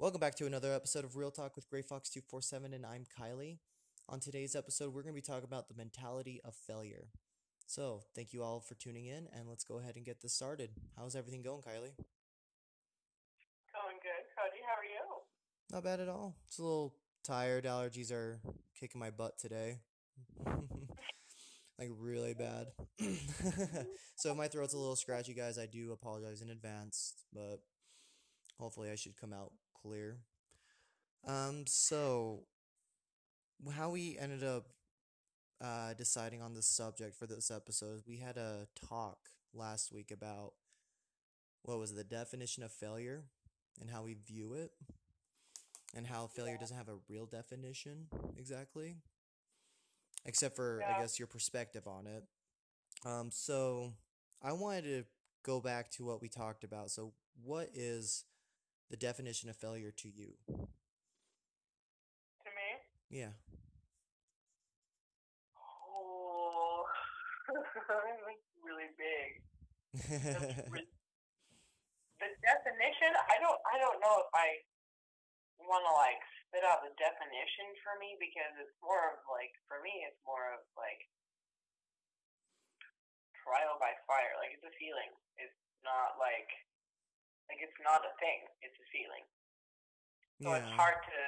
Welcome back to another episode of Real Talk with Gray Fox 247 and I'm Kylie. On today's episode, we're going to be talking about the mentality of failure. So, thank you all for tuning in and let's go ahead and get this started. How's everything going, Kylie? Going good, Cody. How are you? Not bad at all. It's a little tired. Allergies are kicking my butt today. like really bad. so if my throat's a little scratchy, guys, I do apologize in advance, but hopefully I should come out clear. Um, so how we ended up uh, deciding on the subject for this episode, we had a talk last week about what was it, the definition of failure and how we view it, and how failure doesn't have a real definition exactly, except for I guess your perspective on it. Um, so I wanted to go back to what we talked about. So, what is the definition of failure to you? To me? Yeah. Oh, really big. The definition, I don't, I don't know if I want to like spit out the definition for me because it's more of like, for me, it's more of like trial by fire. Like it's a feeling. It's not like, like it's not a thing. It's a feeling. So it's hard to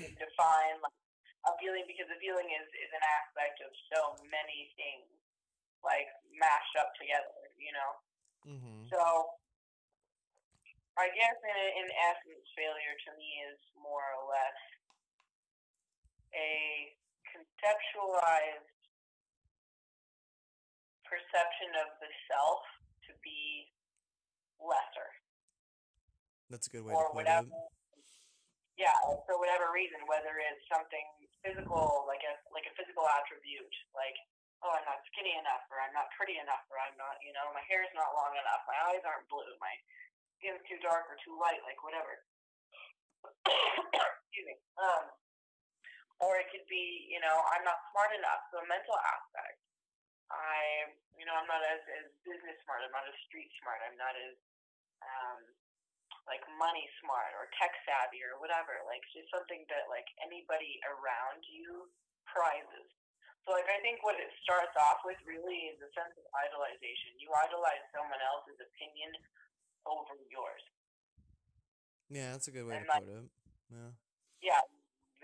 define like, a feeling because a feeling is, is an aspect of so many things like mashed up together, you know? Mm-hmm. So I guess in, in essence, failure to me is more or less a conceptualized perception of the self to be lesser That's a good way or to put whatever. it. Yeah, for whatever reason, whether it's something physical, like a like a physical attribute, like oh, I'm not skinny enough, or I'm not pretty enough, or I'm not, you know, my hair is not long enough, my eyes aren't blue, my skin's too dark or too light, like whatever. Excuse me. Um, or it could be, you know, I'm not smart enough, so a mental aspect. I, you know, I'm not as as business smart. I'm not as street smart. I'm not as um, like money smart or tech savvy or whatever. Like just something that like anybody around you prizes. So like I think what it starts off with really is a sense of idolization. You idolize someone else's opinion over yours. Yeah, that's a good way And to like- put it. Yeah. Yeah,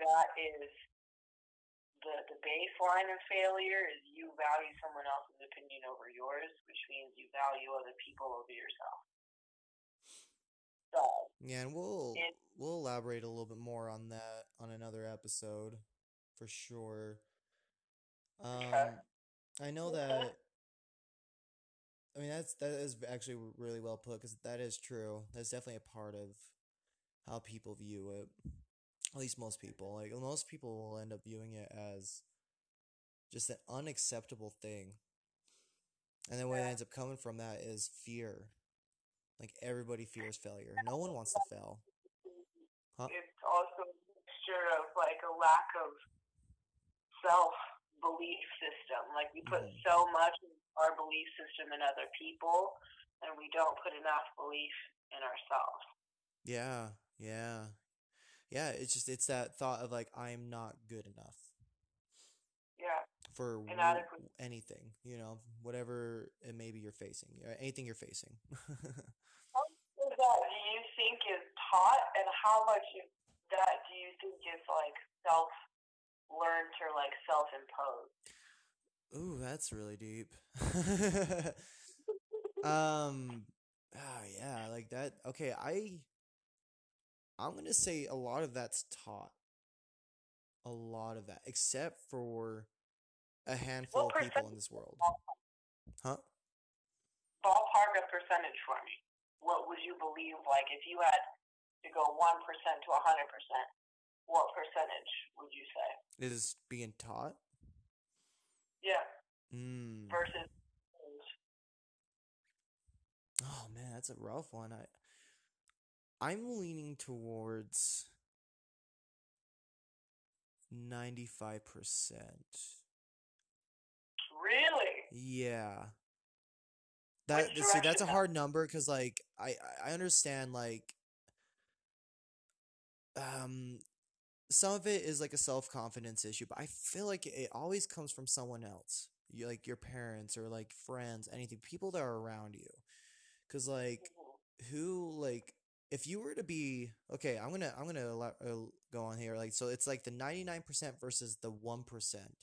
that is the the baseline of failure is you value someone else's opinion over yours, which means you value other people over yourself. Yeah, and we'll It- we'll elaborate a little bit more on that on another episode for sure. Um, I know Okay. that. I mean, that's that is actually really well put because that is true. That's definitely a part of how people view it. At least most people. Like most people will end up viewing it as just an unacceptable thing. And then what Yeah. ends up coming from that is fear. Like everybody fears failure. No one wants to fail. Huh? it's also a mixture of like a lack of self belief system. Like we put Mhm. so much of our belief system in other people and we don't put enough belief in ourselves. Yeah, yeah. Yeah, it's just it's that thought of like I'm not good enough Yeah. For Inadequate. anything, you know, whatever it may be you're facing, anything you're facing. Is that do you think is taught and how much of that do you think is like self learned or like self imposed? Ooh, that's really deep. Um, ah, yeah, like that. Okay, I I'm gonna say a lot of that's taught. A lot of that, except for a handful What of people in this world. Huh? Ballpark a percentage for me. What would you believe like if you had to go one percent to a hundred percent? What percentage would you say? It is being taught. Yeah. Mm. Versus Oh man, that's a rough one. I I'm leaning towards 95%. Really? Yeah. That Which see, that's a hard number because like I I- understand like um some of it is like a self-confidence issue, but I feel like it always comes from someone else. You, like your parents or like friends, anything, people that are around you. Cause like Mhm. who like if you were to be okay, I'm gonna I'm gonna uh, go on here like so it's like the 99% versus the 1%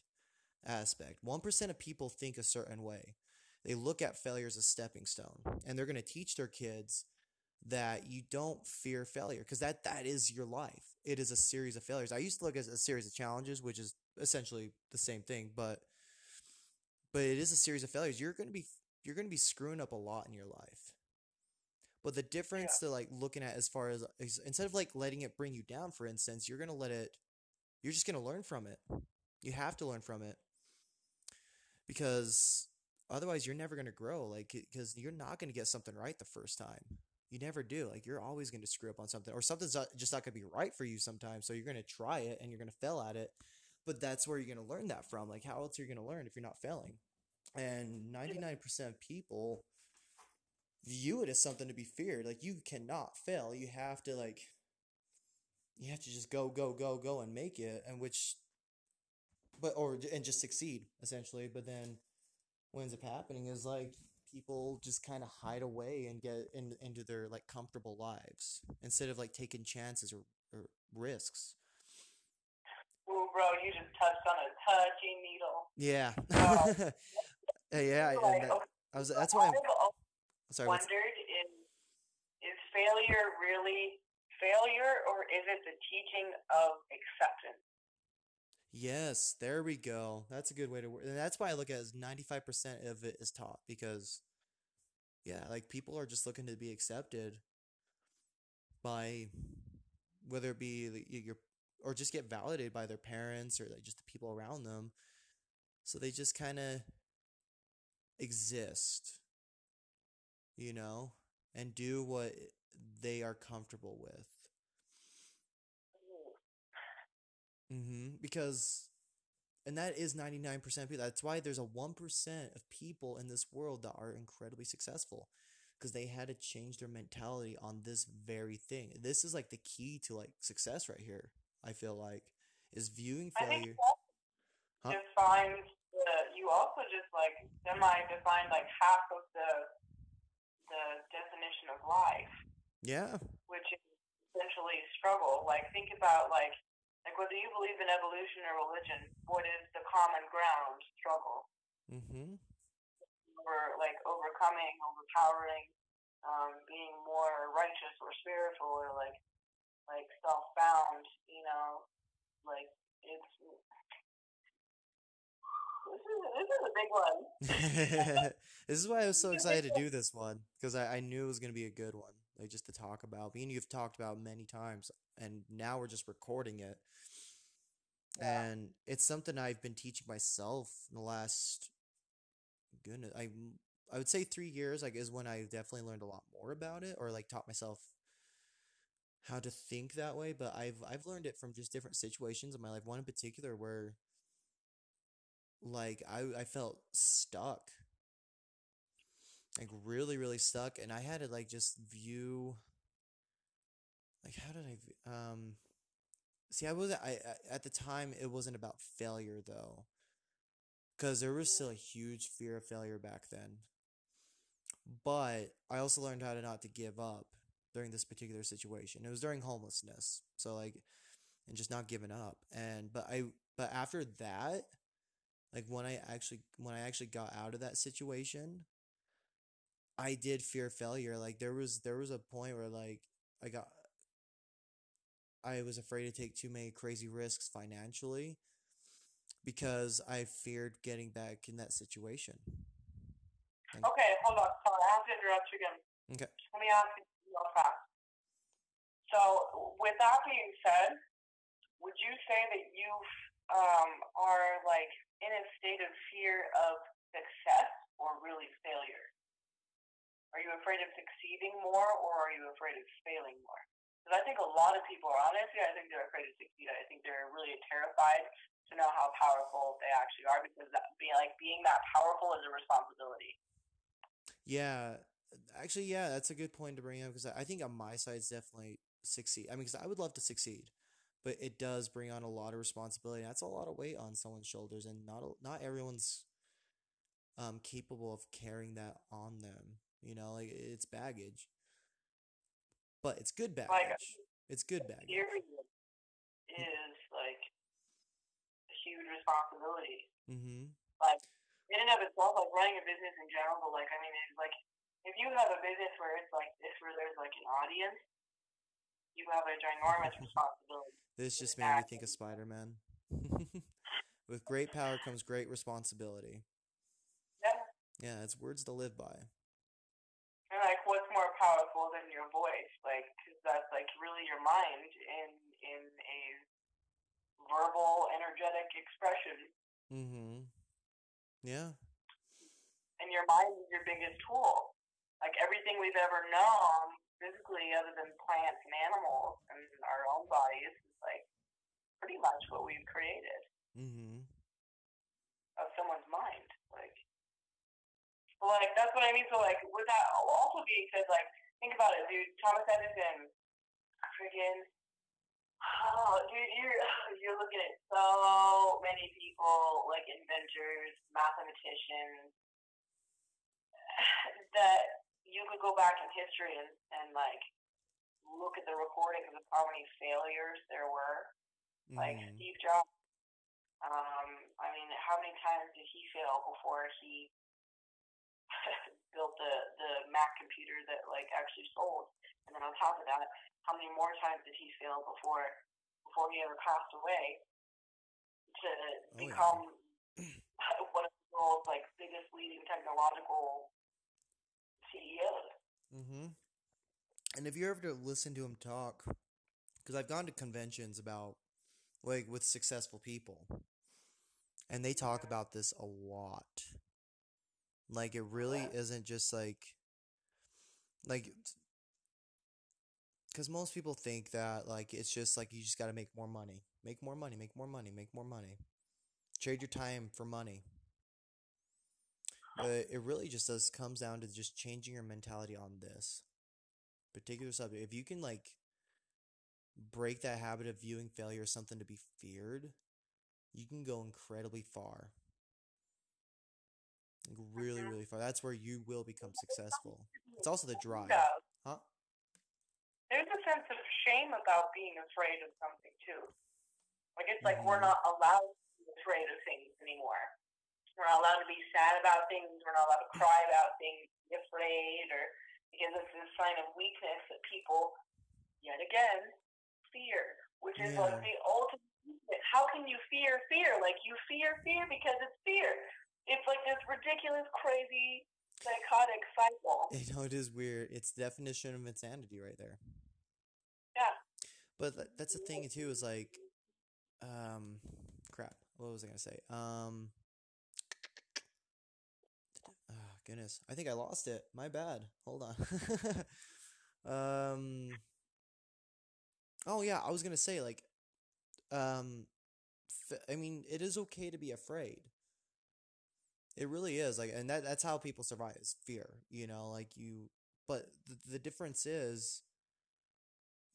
aspect. 1% of people think a certain way. They look at failure as a stepping stone and they're gonna teach their kids that you don't fear failure because that that is your life. It is a series of failures. I used to look at a series of challenges, which is essentially the same thing, but but it is a series of failures. You're gonna be you're gonna be screwing up a lot in your life. But the Yeah. difference to like looking at as far as is, instead of like letting it bring you down, for instance, you're gonna let it. You're just gonna learn from it. You have to learn from it because otherwise you're never gonna grow. Like because you're not gonna get something right the first time. You never do. Like you're always gonna screw up on something, or something's not, just not gonna be right for you sometimes. So you're gonna try it and you're gonna fail at it. But that's where you're gonna learn that from. Like how else are you gonna learn if you're not failing? And 99% of people view it as something to be feared. Like you cannot fail. You have to like you have to just go go go go and make it and which but or and just succeed essentially. But then what ends up happening is like people just kind of hide away and get in, into their like comfortable lives instead of like taking chances or, or risks. Ooh, bro, you just touched on a touchy needle. Yeah. Uh, yeah, I, that, I was that's why I'm sorry. Wondered is is failure really failure or is it the teaching of acceptance? Yes, there we go. That's a good way to work. And that's why I look at it as 95% of it is taught because yeah, like people are just looking to be accepted by whether it be your or just get validated by their parents or like just the people around them. So they just kind of exist, you know, and do what they are comfortable with. Mm-hmm. Because, and that is 99% of people. That's why there's a 1% of people in this world that are incredibly successful because they had to change their mentality on this very thing. This is like the key to like success right here. I feel like is viewing failure. Huh? defines the you also just like semi defined like half of the the definition of life. Yeah. which is essentially struggle. Like think about like like whether you believe in evolution or religion, what is the common ground? Struggle. Mm-hmm. Over like overcoming, overpowering, um, being more righteous or spiritual or like like self bound, you know, like it's this is this is a big one. This is why I was so excited to do this one because I, I knew it was going to be a good one, like just to talk about. Me and you've talked about many times, and now we're just recording it. Yeah. And it's something I've been teaching myself in the last, goodness, I I would say three years. Like is when I definitely learned a lot more about it, or like taught myself how to think that way. But I've I've learned it from just different situations in my life. One in particular where like I I felt stuck like really really stuck and i had to like just view like how did i um see i was I, I at the time it wasn't about failure though because there was still a huge fear of failure back then but i also learned how to not to give up during this particular situation. It was during homelessness so like and just not giving up and but i but after that like when i actually when i actually got out of that situation I did fear failure. Like there was there was a point where like I got I was afraid to take too many crazy risks financially because I feared getting back in that situation. Like, Okay, hold on. Sorry, I have to interrupt you again. okay. Let me ask you real fast. So, with that being said, would you say that you um, are like in a state of fear of success or really failure? Are you afraid of succeeding more or are you afraid of failing more? Because I think a lot of people are honestly, I think they're afraid to succeed. I think they're really terrified to know how powerful they actually are because that, being like being that powerful is a responsibility. Yeah, actually, yeah, that's a good point to bring up because I think on my side it's definitely succeed. I mean, because I would love to succeed, but it does bring on a lot of responsibility. That's a lot of weight on someone's shoulders, and not not everyone's um capable of carrying that on them. You know, like it's baggage, but it's good Like baggage. It's good baggage. period is like a huge responsibility. Mm-hmm. Like in and of itself, like running a business in general, but like I mean, it's like if you have a business where it's like this, where there's like an audience, you have a ginormous responsibility. This just made me think of Spider Man. With great power comes great responsibility. Yeah. Yeah, it's words to live by. And like, what's more powerful than your voice? Like, 'cause that's like really your mind in in a verbal, energetic expression. Mm-hmm. Yeah. And your mind is your biggest tool. Like everything we've ever known physically, other than plants and animals and our own bodies, is like pretty much what we've created Mm-hmm. of someone's mind. Like, like that's what I mean. So like, with that also being said, like, think about it, dude. Thomas Edison, freaking. Oh, dude, you're you're looking at so many people, like inventors, mathematicians, that you could go back in history and, and like look at the recordings of how many failures there were. Like Mm-hmm. Steve Jobs. Um, I mean, how many times did he fail before he the the Mac computer that like actually sold? And then on top of that, how many more times did he fail before before he ever passed away to yeah. become one of the world's like biggest leading technological CEOs? Mm-hmm. And if you ever to listen to him talk, because I've gone to conventions about like with successful people, and they talk about this a lot. Like it really isn't just like like because most people think that like it's just like you just got to make more money, make more money, make more money, make more money, trade your time for money. But it really just does comes down to just changing your mentality on this particular subject. If you can like break that habit of viewing failure as something to be feared, you can go incredibly far. Like really, Mhm. really far. That's where you will become successful. It's also the drive. Yeah. Huh? There's a sense of shame about being afraid of something too. Like it's like we're Mhm. not allowed to be afraid of things anymore. We're not allowed to be sad about things. We're not allowed to cry about things, be afraid, or because it's a sign of weakness that people, yet again, fear, which is Yeah. like the ultimate. How can you fear fear? Like you fear fear because it's fear. It's like this ridiculous, crazy, psychotic cycle. You know, it is weird. It's the definition of insanity right there. Yeah. But tha- that's the thing too, is like, um, crap. What was I gonna say? Um, ah, goodness, I think I lost it. My bad. Hold on. um, oh yeah, I was gonna say like, um, f- I mean, it is okay to be afraid. It really is like, and that that's how people survive is fear. You know, like you. But the, the difference is,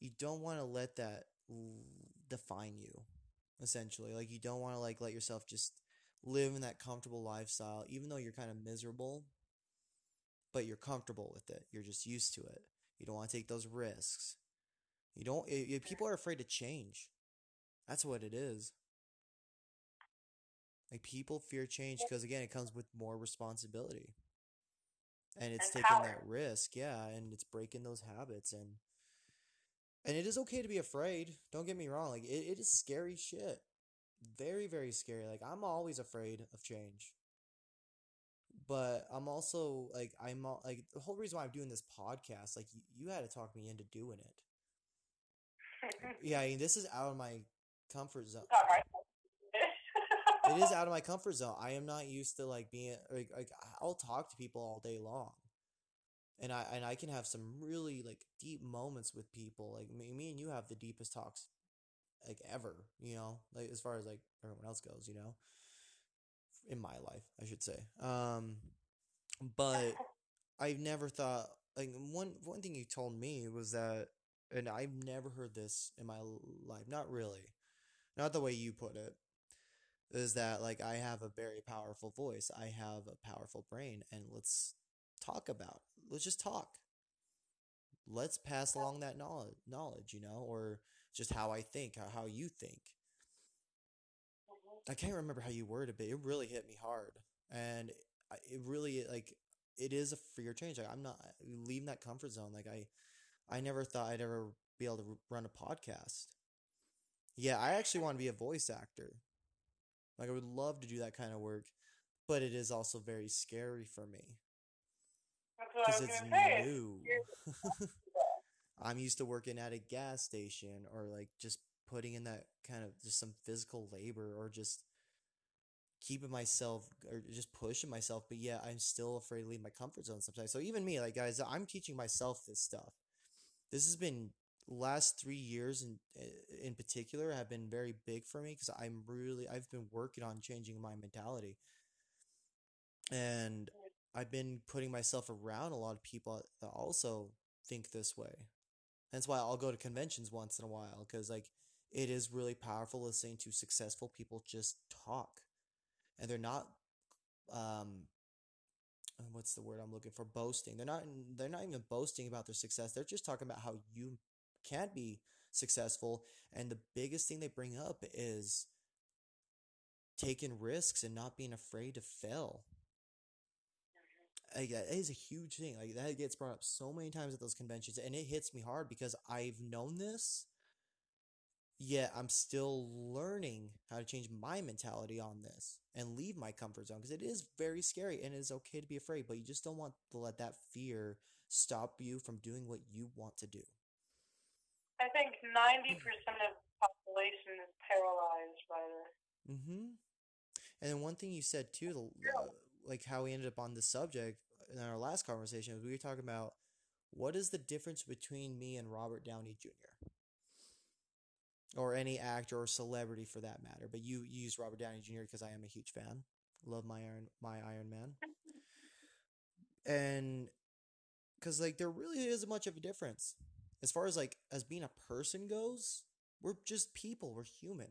you don't want to let that define you. Essentially, like you don't want to like let yourself just live in that comfortable lifestyle, even though you're kind of miserable. But you're comfortable with it. You're just used to it. You don't want to take those risks. You don't. i i- people are afraid to change. That's what it is. Like people fear change because again, it comes with more responsibility. And it's And taking power. that risk, yeah, and it's breaking those habits and and it is okay to be afraid. Don't get me wrong, like it, it is scary shit. Very, very scary. Like I'm always afraid of change. But I'm also like I'm like the whole reason why I'm doing this podcast, like you, you had to talk me into doing it. Yeah, I mean this is out of my comfort zone. Right. It is out of my comfort zone. I am not used to like being like, like I'll talk to people all day long. And I and I can have some really like deep moments with people. Like me, me and you have the deepest talks like ever, you know, like as far as like everyone else goes, you know. In my life, I should say. Um but I've never thought like one one thing you told me was that and I've never heard this in my life. Not really. Not the way you put it. Is that like I have a very powerful voice. I have a powerful brain and let's talk about. it. Let's just talk. Let's pass along that knowledge, knowledge, you know, or just how I think, how, how you think. I can't remember how you worded it, but it really hit me hard. And it really like it is a fear change. Like I'm not leaving that comfort zone. Like I I never thought I'd ever be able to run a podcast. Yeah, I actually want to be a voice actor. Like I would love to do that kind of work, but it is also very scary for me That's what I because it's say. New. I'm used to working at a gas station or like just putting in that kind of just some physical labor or just keeping myself or just pushing myself. But yeah, I'm still afraid to leave my comfort zone sometimes. So even me, like guys, I'm teaching myself this stuff. This has been last three years in in particular have been very big for me because I'm really I've been working on changing my mentality. And I've been putting myself around a lot of people that also think this way. That's why I'll go to conventions once in a while because like it is really powerful listening to successful people just talk, and they're not um what's the word I'm looking for boasting. They're not they're not even boasting about their success. They're just talking about how you can be successful, and the biggest thing they bring up is taking risks and not being afraid to fail like that is a huge thing. Like that gets brought up so many times at those conventions, and it hits me hard because I've known this, yet I'm still learning how to change my mentality on this and leave my comfort zone because it is very scary and it is okay to be afraid, but you just don't want to let that fear stop you from doing what you want to do. I think ninety percent of the population is paralyzed by this. Mm-hmm. And then one thing you said too, the, uh, like how we ended up on this subject in our last conversation, was we were talking about what is the difference between me and Robert Downey Jr. or any actor or celebrity for that matter. But you, you use Robert Downey Jr. because I am a huge fan. Love my Iron my Iron Man, and because like there really isn't much of a difference as far as like as being a person goes. We're just people. We're human.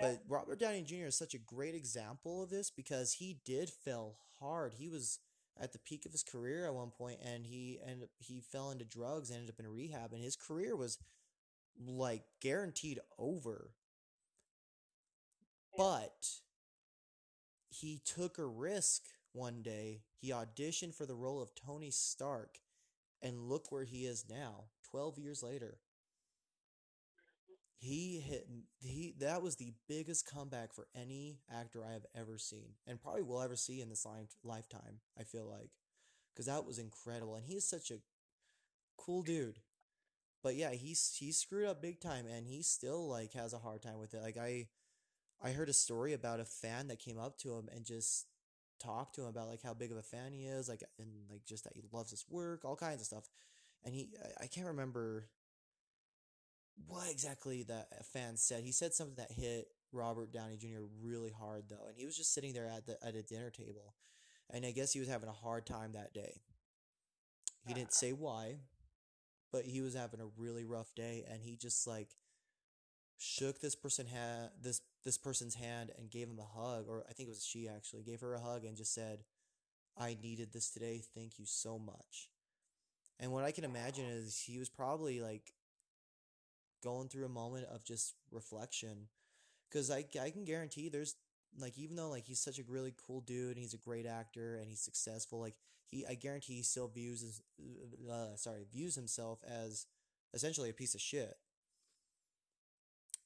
Yeah. But Robert Downey Jr. is such a great example of this because he did fail hard. He was at the peak of his career at one point, and he and he fell into drugs, ended up in rehab, and his career was like guaranteed over. But he took a risk one day. He auditioned for the role of Tony Stark, and look where he is now, twelve years later. He hit he that was the biggest comeback for any actor I have ever seen and probably will ever see in this life, lifetime I feel like because that was incredible and he's such a cool dude. But yeah he's he screwed up big time and he still like has a hard time with it like I I heard a story about a fan that came up to him and just talked to him about like how big of a fan he is like and like just that he loves his work all kinds of stuff and he I, I can't remember what exactly that a fan said. He said something that hit Robert Downey Jr. really hard though, and he was just sitting there at the at a dinner table, and I guess he was having a hard time that day. He didn't ah. say why, but he was having a really rough day, and he just like shook this person ha- this this person's hand and gave him a hug, or I think it was she actually gave her a hug and just said, "I needed this today. Thank you so much." And what I can imagine is he was probably like going through a moment of just reflection because I, I can guarantee there's like even though like he's such a really cool dude and he's a great actor and he's successful like he I guarantee he still views his, uh, sorry views himself as essentially a piece of shit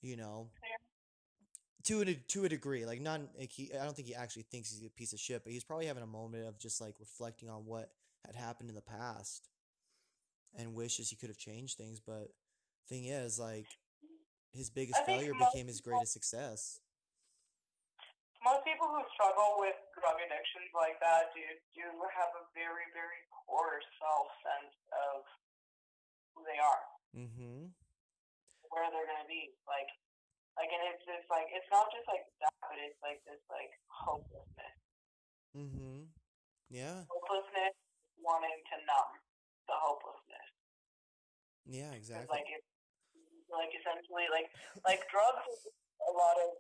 you know to a to a degree like not like he I don't think he actually thinks he's a piece of shit but he's probably having a moment of just like reflecting on what had happened in the past and wishes he could have changed things but thing is like his biggest failure became his people- greatest success Most people who struggle with drug addictions like that do do have a very, very poor self sense of who they are, mm-hmm where they're gonna be. Like like and it's just like it's not just like that, but it's like this like hopelessness. mm-hmm yeah Hopelessness wanting to numb the hopelessness. Yeah, exactly. like it's like essentially like like drugs is a lot of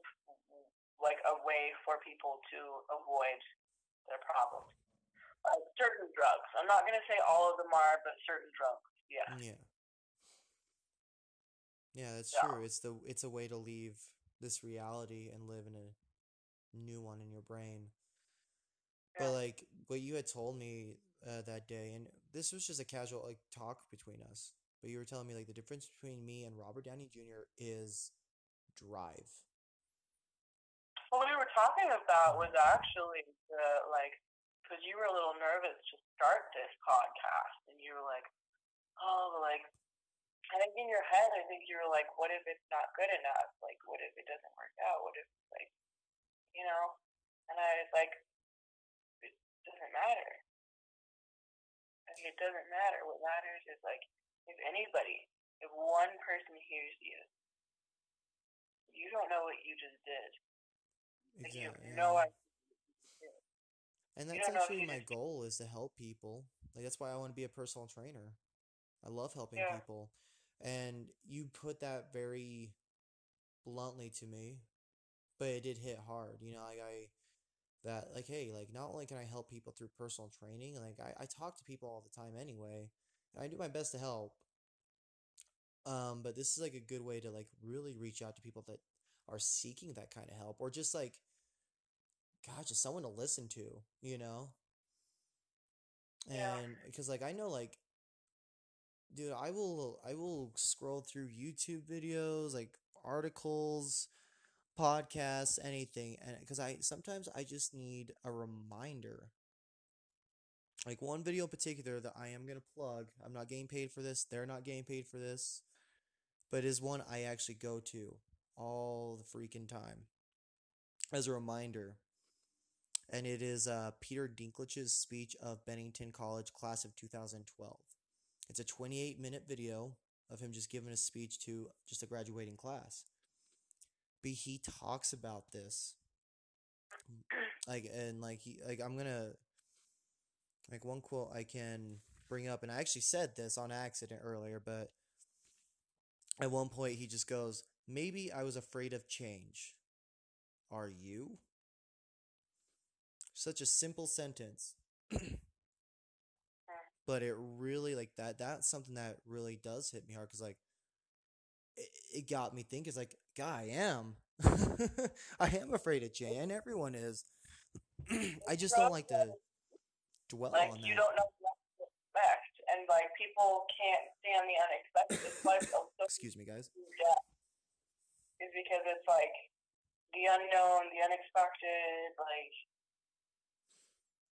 like a way for people to avoid their problems. Like certain drugs. I'm not gonna say all of them are, but certain drugs. Yeah. Yeah. Yeah, that's Yeah. true. It's the it's a way to leave this reality and live in a new one in your brain. But like what you had told me uh, that day, and this was just a casual like talk between us. But you were telling me like the difference between me and Robert Downey Jr. is drive. What we were talking about was actually the like because you were a little nervous to start this podcast, and you were like, "Oh, like I think in your head, I think you were like, what if it's not good enough? Like, what if it doesn't work out? What if like, you know?" And I was like, "It doesn't matter. I mean, it doesn't matter. What matters is like if anybody, if one person hears you, you don't know what you just did." Like you Exactly. have no idea. And You that's actually my goal is to help people. Like that's why I want to be a personal trainer. I love helping Yeah. people. And you put that very bluntly to me, but it did hit hard. You know, like I that like hey, like not only can I help people through personal training, like I, I talk to people all the time anyway, and I do my best to help. Um, but this is like a good way to like really reach out to people that are seeking that kind of help or just like God, just someone to listen to, you know? Yeah. And because like I know like dude, I will I will scroll through YouTube videos, like articles, podcasts, anything and because I sometimes I just need a reminder. Like one video in particular that I am gonna plug. I'm not getting paid for this. They're not getting paid for this. But it is one I actually go to all the freaking time as a reminder and it is uh, Peter Dinklage's speech of Bennington College class of 2012. It's a 28 minute video of him just giving a speech to just a graduating class. But he talks about this, like and like he like I'm gonna like one quote I can bring up, and I actually said this on accident earlier, but at one point he just goes, "Maybe I was afraid of change. Are you?" such a simple sentence but it really like that that's something that really does hit me hard because like it, it got me thinking it's like god i am i am afraid of and everyone is i just don't like to dwell Like on you that don't know what to expect, and like people can't stand the unexpected. It's so so excuse me guys is because it's like the unknown, the unexpected, like.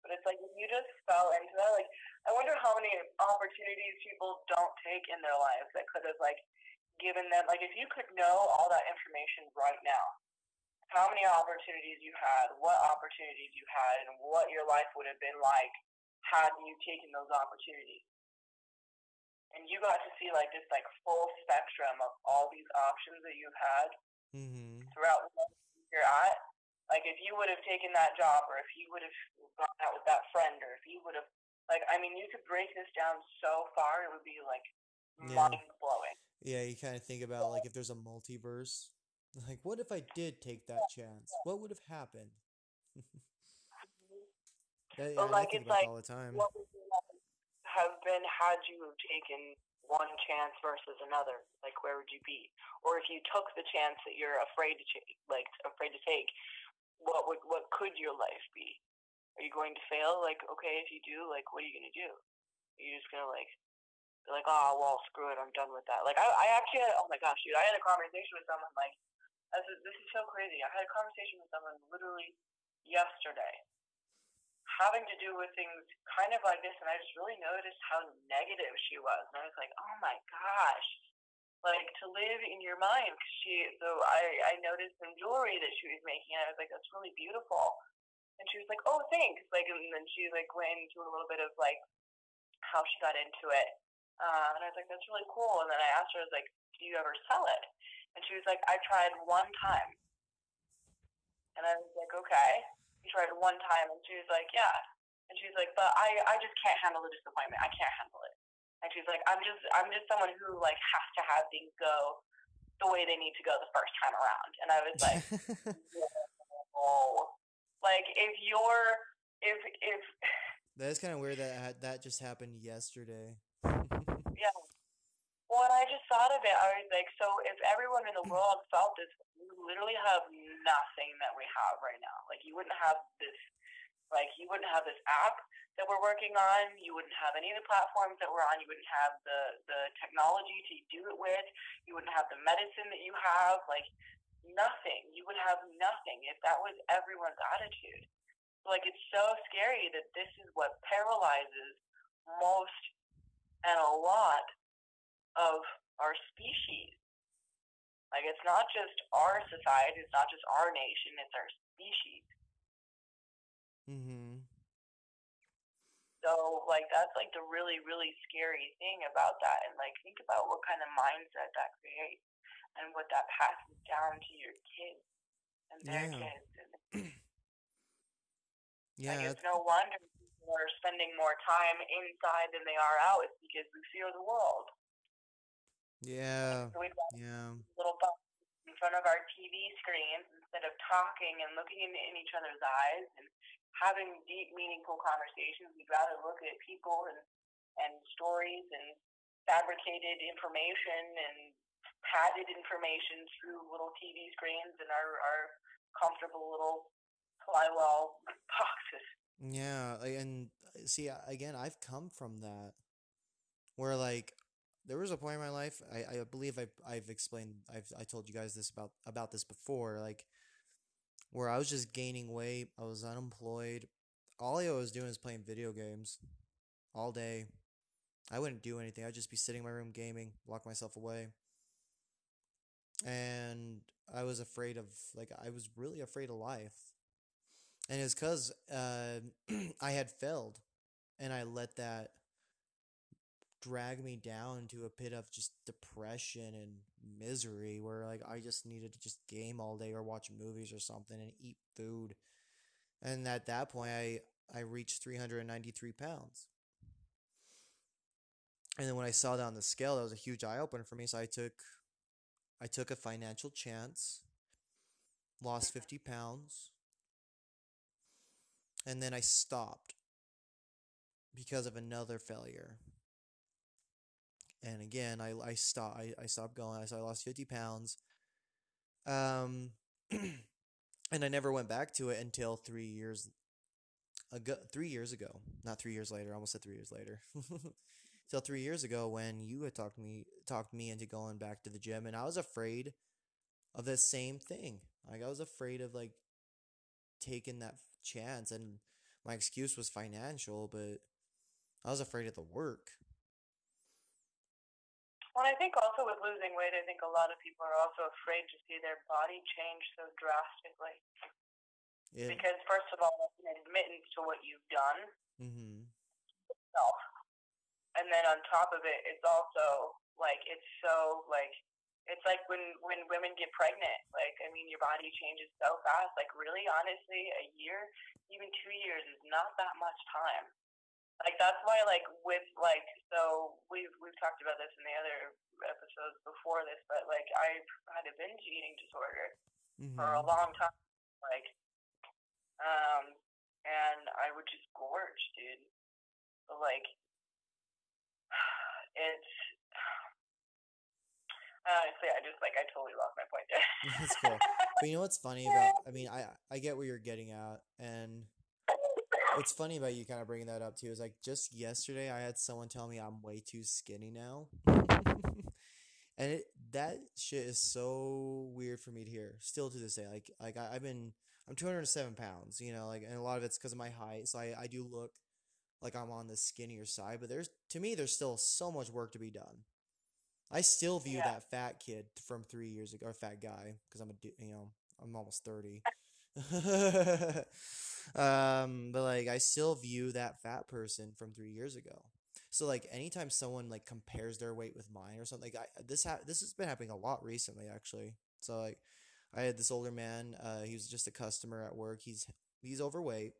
But it's like you just fell into that, like I wonder how many opportunities people don't take in their lives that could have like given them like if you could know all that information right now, how many opportunities you had, what opportunities you had, and what your life would have been like had you taken those opportunities. And you got to see like this like full spectrum of all these options that you've had mm-hmm throughout the life you're at. Like if you would have taken that job, or if you would have gone out with that friend, or if you would have, like, I mean, you could break this down so far, it would be like Yeah. mind blowing. yeah you kind of think about like if there's a multiverse like what if i did take that chance what would have happened That- But, yeah, I like, it's like, all the time What would have been had you have taken one chance versus another? Like, where would you be? Or if you took the chance that you're afraid to ch- like afraid to take, what would what could your life be? Are you going to fail? Like, okay, if you do, like, what are you gonna do? Are you just gonna like be like, oh well, screw it, I'm done with that. Like, I I actually had, oh my gosh, dude, I had a conversation with someone like, this is, this is so crazy. I had a conversation with someone literally yesterday having to do with things kind of like this, and I just really noticed how negative she was. And I was like, oh my gosh, like to live in your mind. Cause she, so I, I noticed some jewelry that she was making, and I was like, that's really beautiful. And she was like, oh, thanks. Like, and then she like went into a little bit of like how she got into it. Uh, and I was like, that's really cool. And then I asked her, I was like, do you ever sell it? And she was like, I tried one time. And I was like, okay. You tried one time. And she was like, yeah. And she's like, but I, I just can't handle the disappointment. I can't handle it. And she's like, I'm just I'm just someone who like has to have things go the way they need to go the first time around. And I was like, oh, like if you're if if that is kind of weird that ha- that just happened yesterday. yeah. Well, when I just thought of it, I was like, so if everyone in the world felt this, we literally have nothing that we have right now. Like you wouldn't have this, like you wouldn't have this app that we're working on. You wouldn't have any of the platforms that we're on. You wouldn't have the the technology to do it with. You wouldn't have the medicine that you have. Like nothing. You would have nothing if that was everyone's attitude. Like it's so scary that this is what paralyzes most and a lot of our species. Like it's not just our society, it's not just our nation, it's our species. Mhm. So like that's like the really really scary thing about that, and like think about what kind of mindset that creates, and what that passes down to your kids and their Yeah. kids. And Yeah. like it's no wonder people are spending more time inside than they are out. It's because we fear the world. Yeah. So we've got Yeah. little in front of our TV screens instead of talking and looking in, in each other's eyes and having deep, meaningful conversations. We'd rather look at people and, and stories and fabricated information and padded information through little TV screens and our, our comfortable little flywall boxes. Yeah, and uh, see, again, I've come from that, where like there was a point in my life, I, I believe I've I've explained, I've I told you guys this about about this before, like where I was just gaining weight, I was unemployed, all I was doing is playing video games all day. I wouldn't do anything. I'd just be sitting in my room gaming, lock myself away. And I was afraid of like I was really afraid of life and it's because uh, I had failed, and I let that drag me down into a pit of just depression and misery, where like I just needed to just game all day or watch movies or something and eat food, and at that point, I I reached three hundred and ninety three pounds. And then when I saw that on the scale, that was a huge eye opener for me. So I took, I took a financial chance, lost fifty pounds, and then I stopped because of another failure. And again, I I stopped I, I stopped going. So I lost 50 pounds. Um and I never went back to it until 3 years ago 3 years ago. Not 3 years later, I almost said 3 years later. Till 3 years ago when you had talked me talked me into going back to the gym and I was afraid of the same thing. Like I was afraid of like taking that chance and my excuse was financial but i was afraid of the work Well, I think also with losing weight, I think a lot of people are also afraid to see their body change so drastically. it, Because first of all, that's an admittance to what you've done mm-hmm. And then on top of it, it's also like it's so like it's like when when women get pregnant. Like I mean, your body changes so fast. Like really, honestly, a year, even two years is not that much time. Like that's why like with like so we've we've talked about this in the other episodes before this, but like I've had a binge eating disorder for a mm-hmm. long time. Like, um, and I would just gorge, dude. But like, it's honestly, I just like I totally lost my point there. That's cool. but you know what's funny about i mean i i get where you're getting at and what's funny about you kind of bringing that up too is like just yesterday i had someone tell me i'm way too skinny now. And it that shit is so weird for me to hear still to this day like like I, i've been i'm 207 pounds you know like and a lot of it's because of my height so I, I do look like i'm on the skinnier side but there's to me there's still so much work to be done. I still view Yeah. that fat kid from three years ago or fat guy because i'm a you know i'm almost 30 um but like i still view that fat person from three years ago. So like anytime someone like compares their weight with mine or something like I, this ha- this has been happening a lot recently actually. So like i had this older man uh he was just a customer at work. He's he's overweight.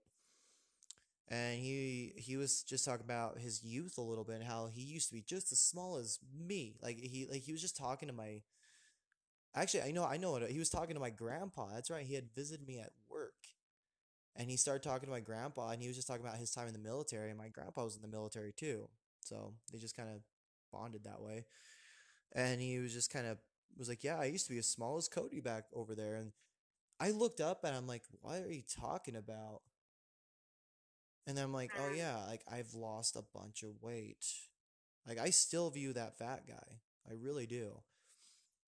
And he he was just talking about his youth a little bit and how he used to be just as small as me. Like he like he was just talking to my Actually, I know I know what he was talking to my grandpa. That's right. He had visited me at work. And he started talking to my grandpa and he was just talking about his time in the military and my grandpa was in the military too. So, they just kind of bonded that way. And he was just kind of was like, "Yeah, I used to be as small as Cody back over there." And I looked up and I'm like, "What are you talking about?" And then I'm like, "Oh Mhm. yeah, like I've lost a bunch of weight." Like I still view that fat guy. I really do.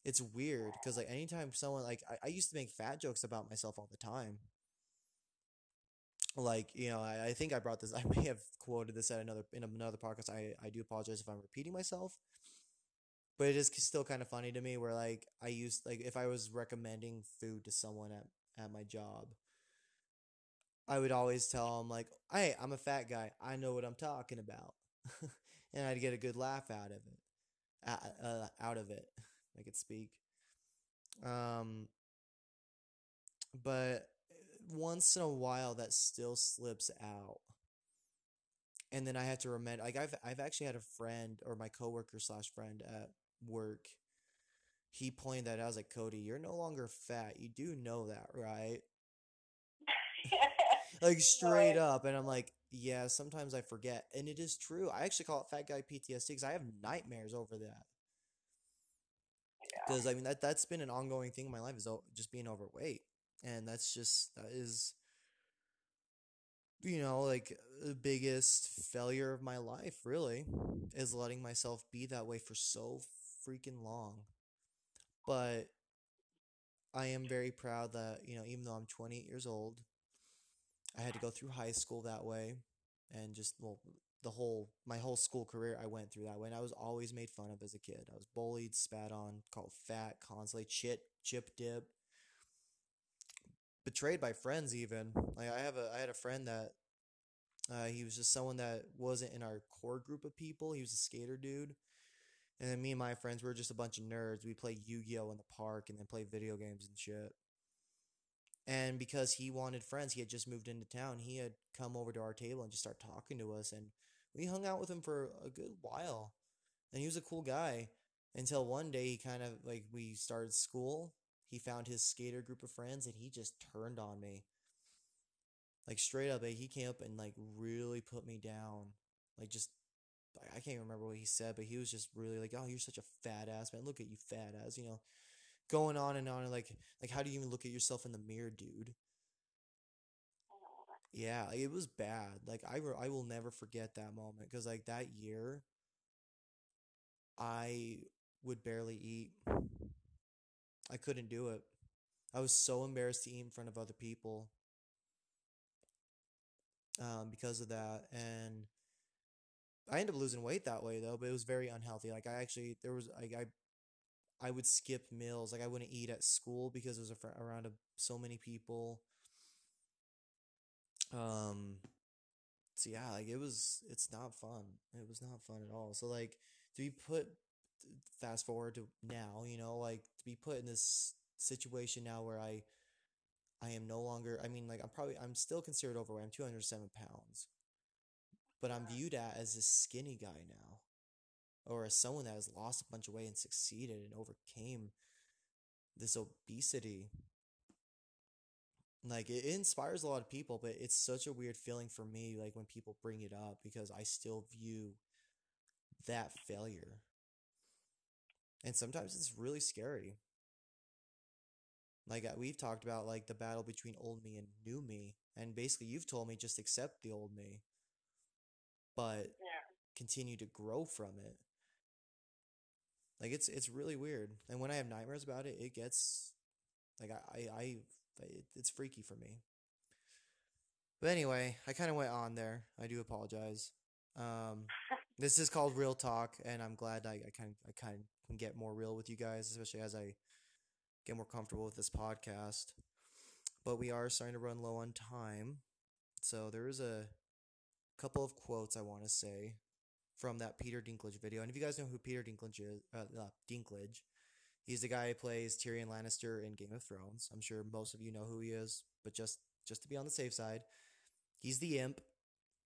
It's weird because like anytime someone like I, I used to make fat jokes about myself all the time. Like, you know, I, I think I brought this I may have quoted this at another in another podcast. I, I do apologize if I'm repeating myself. But it is still kind of funny to me where like I used like if I was recommending food to someone at, at my job, I would always tell them like, "Hey, I'm a fat guy. I know what I'm talking about," and I'd get a good laugh out of it, uh, uh, out of it. I could speak. Um, but once in a while, that still slips out, and then I have to remember. Like I've I've actually had a friend or my coworker slash friend at work. He pointed that out. I was like, Cody, you're no longer fat. You do know that, right? like straight up and i'm like yeah sometimes i forget and it is true i actually call it fat guy ptsd because i have nightmares over that yeah. because i mean that that's been an ongoing thing in my life is just being overweight and that's just that is you know like the biggest failure of my life really is letting myself be that way for so freaking long but i am very proud that you know even though i'm 28 years old I had to go through high school that way and just well the whole my whole school career I went through that way and I was always made fun of as a kid. I was bullied, spat on, called fat, constantly chit, chip dip, betrayed by friends even. Like I have a I had a friend that uh, he was just someone that wasn't in our core group of people. He was a skater dude. And then me and my friends were just a bunch of nerds. We play Yu-Gi-Oh in the park and then play video games and shit. And because he wanted friends, he had just moved into town. He had come over to our table and just started talking to us, and we hung out with him for a good while. And he was a cool guy until one day he kind of like we started school. He found his skater group of friends, and he just turned on me. Like straight up, like, he came up and like really put me down. Like just I can't remember what he said, but he was just really like, "Oh, you're such a fat ass man. Look at you, fat ass." You know, going on and on and like like how do you even look at yourself in the mirror, dude? Yeah, it was bad. Like I re- I will never forget that moment because like that year I would barely eat. I couldn't do it. I was so embarrassed to eat in front of other people um, because of that, and I ended up losing weight that way though. But it was very unhealthy. Like I actually there was like I I would skip meals. Like I wouldn't eat at school because it was fr- around a, so many people. Um, so yeah, like it was. It's not fun. It was not fun at all. So like to be put, fast forward to now, you know, like to be put in this situation now where I, I am no longer. I mean, like I'm probably I'm still considered overweight. I'm 207 pounds, but I'm viewed at as this skinny guy now, or as someone that has lost a bunch of weight and succeeded and overcame this obesity. Like it, inspires a lot of people, but it's such a weird feeling for me, like when people bring it up, because I still view that failure. And sometimes it's really scary. Like uh, we've talked about like the battle between old me and new me, and basically you've told me just accept the old me, but Yeah. continue to grow from it. Like it's it's really weird. And when I have nightmares about it, it gets like I I, I it, it's freaky for me. But anyway, I kind of went on there. I do apologize. Um, this is called real talk, and I'm glad I, kind I kind of can get more real with you guys, especially as I get more comfortable with this podcast. But we are starting to run low on time, so there is a couple of quotes I want to say from that Peter Dinklage video. And if you guys know who Peter Dinklage is, uh, uh, Dinklage, he's the guy who plays Tyrion Lannister in Game of Thrones. I'm sure most of you know who he is, but just just to be on the safe side, he's the imp.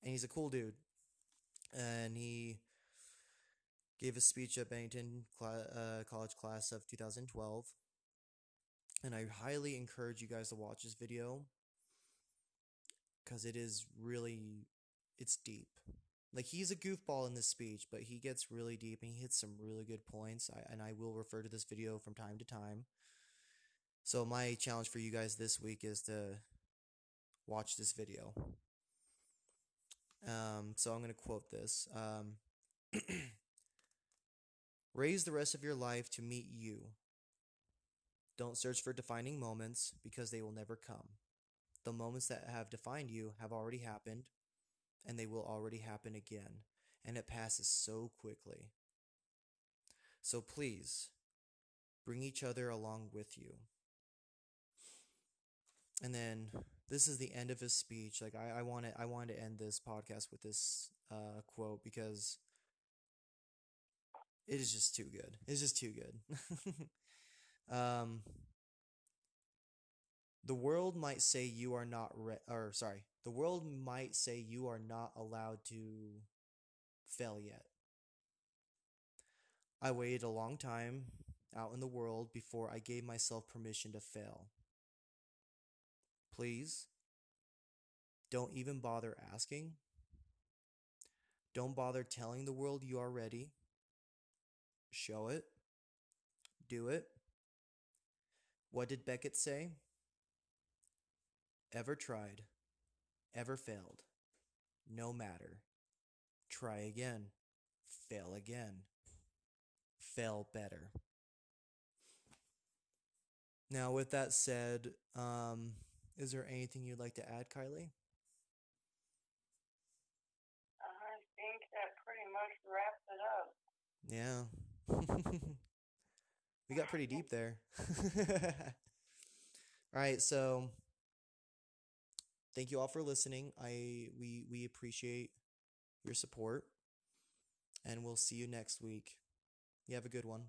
and he's a cool dude. And he gave a speech at Bennington uh, College class of 2012. And I highly encourage you guys to watch this video because it is really it's deep. Like he's a goofball in this speech, but he gets really deep and he hits some really good points. I, and I will refer to this video from time to time. So my challenge for you guys this week is to watch this video. Um, so I'm going to quote this. Um, Raise the rest of your life to meet you. Don't search for defining moments because they will never come. The moments that have defined you have already happened, and they will already happen again, and it passes so quickly. So please, bring each other along with you. And then this is the end of his speech. Like I, I wanted I wanted to end this podcast with this uh, quote because it is just too good. It's just too good. um, the world might say you are not re- or sorry, the world might say you are not allowed to fail yet. I waited a long time out in the world before I gave myself permission to fail. Please don't even bother asking. Don't bother telling the world you are ready. Show it. Do it. What did Beckett say? Ever tried, ever failed. No matter. Try again. Fail again. Fail better. Now, with that said, um, is there anything you'd like to add, Kylie? I think that pretty much wraps it up. Yeah. we got pretty deep there. all right, so thank you all for listening. I we we appreciate your support and we'll see you next week. You have a good one.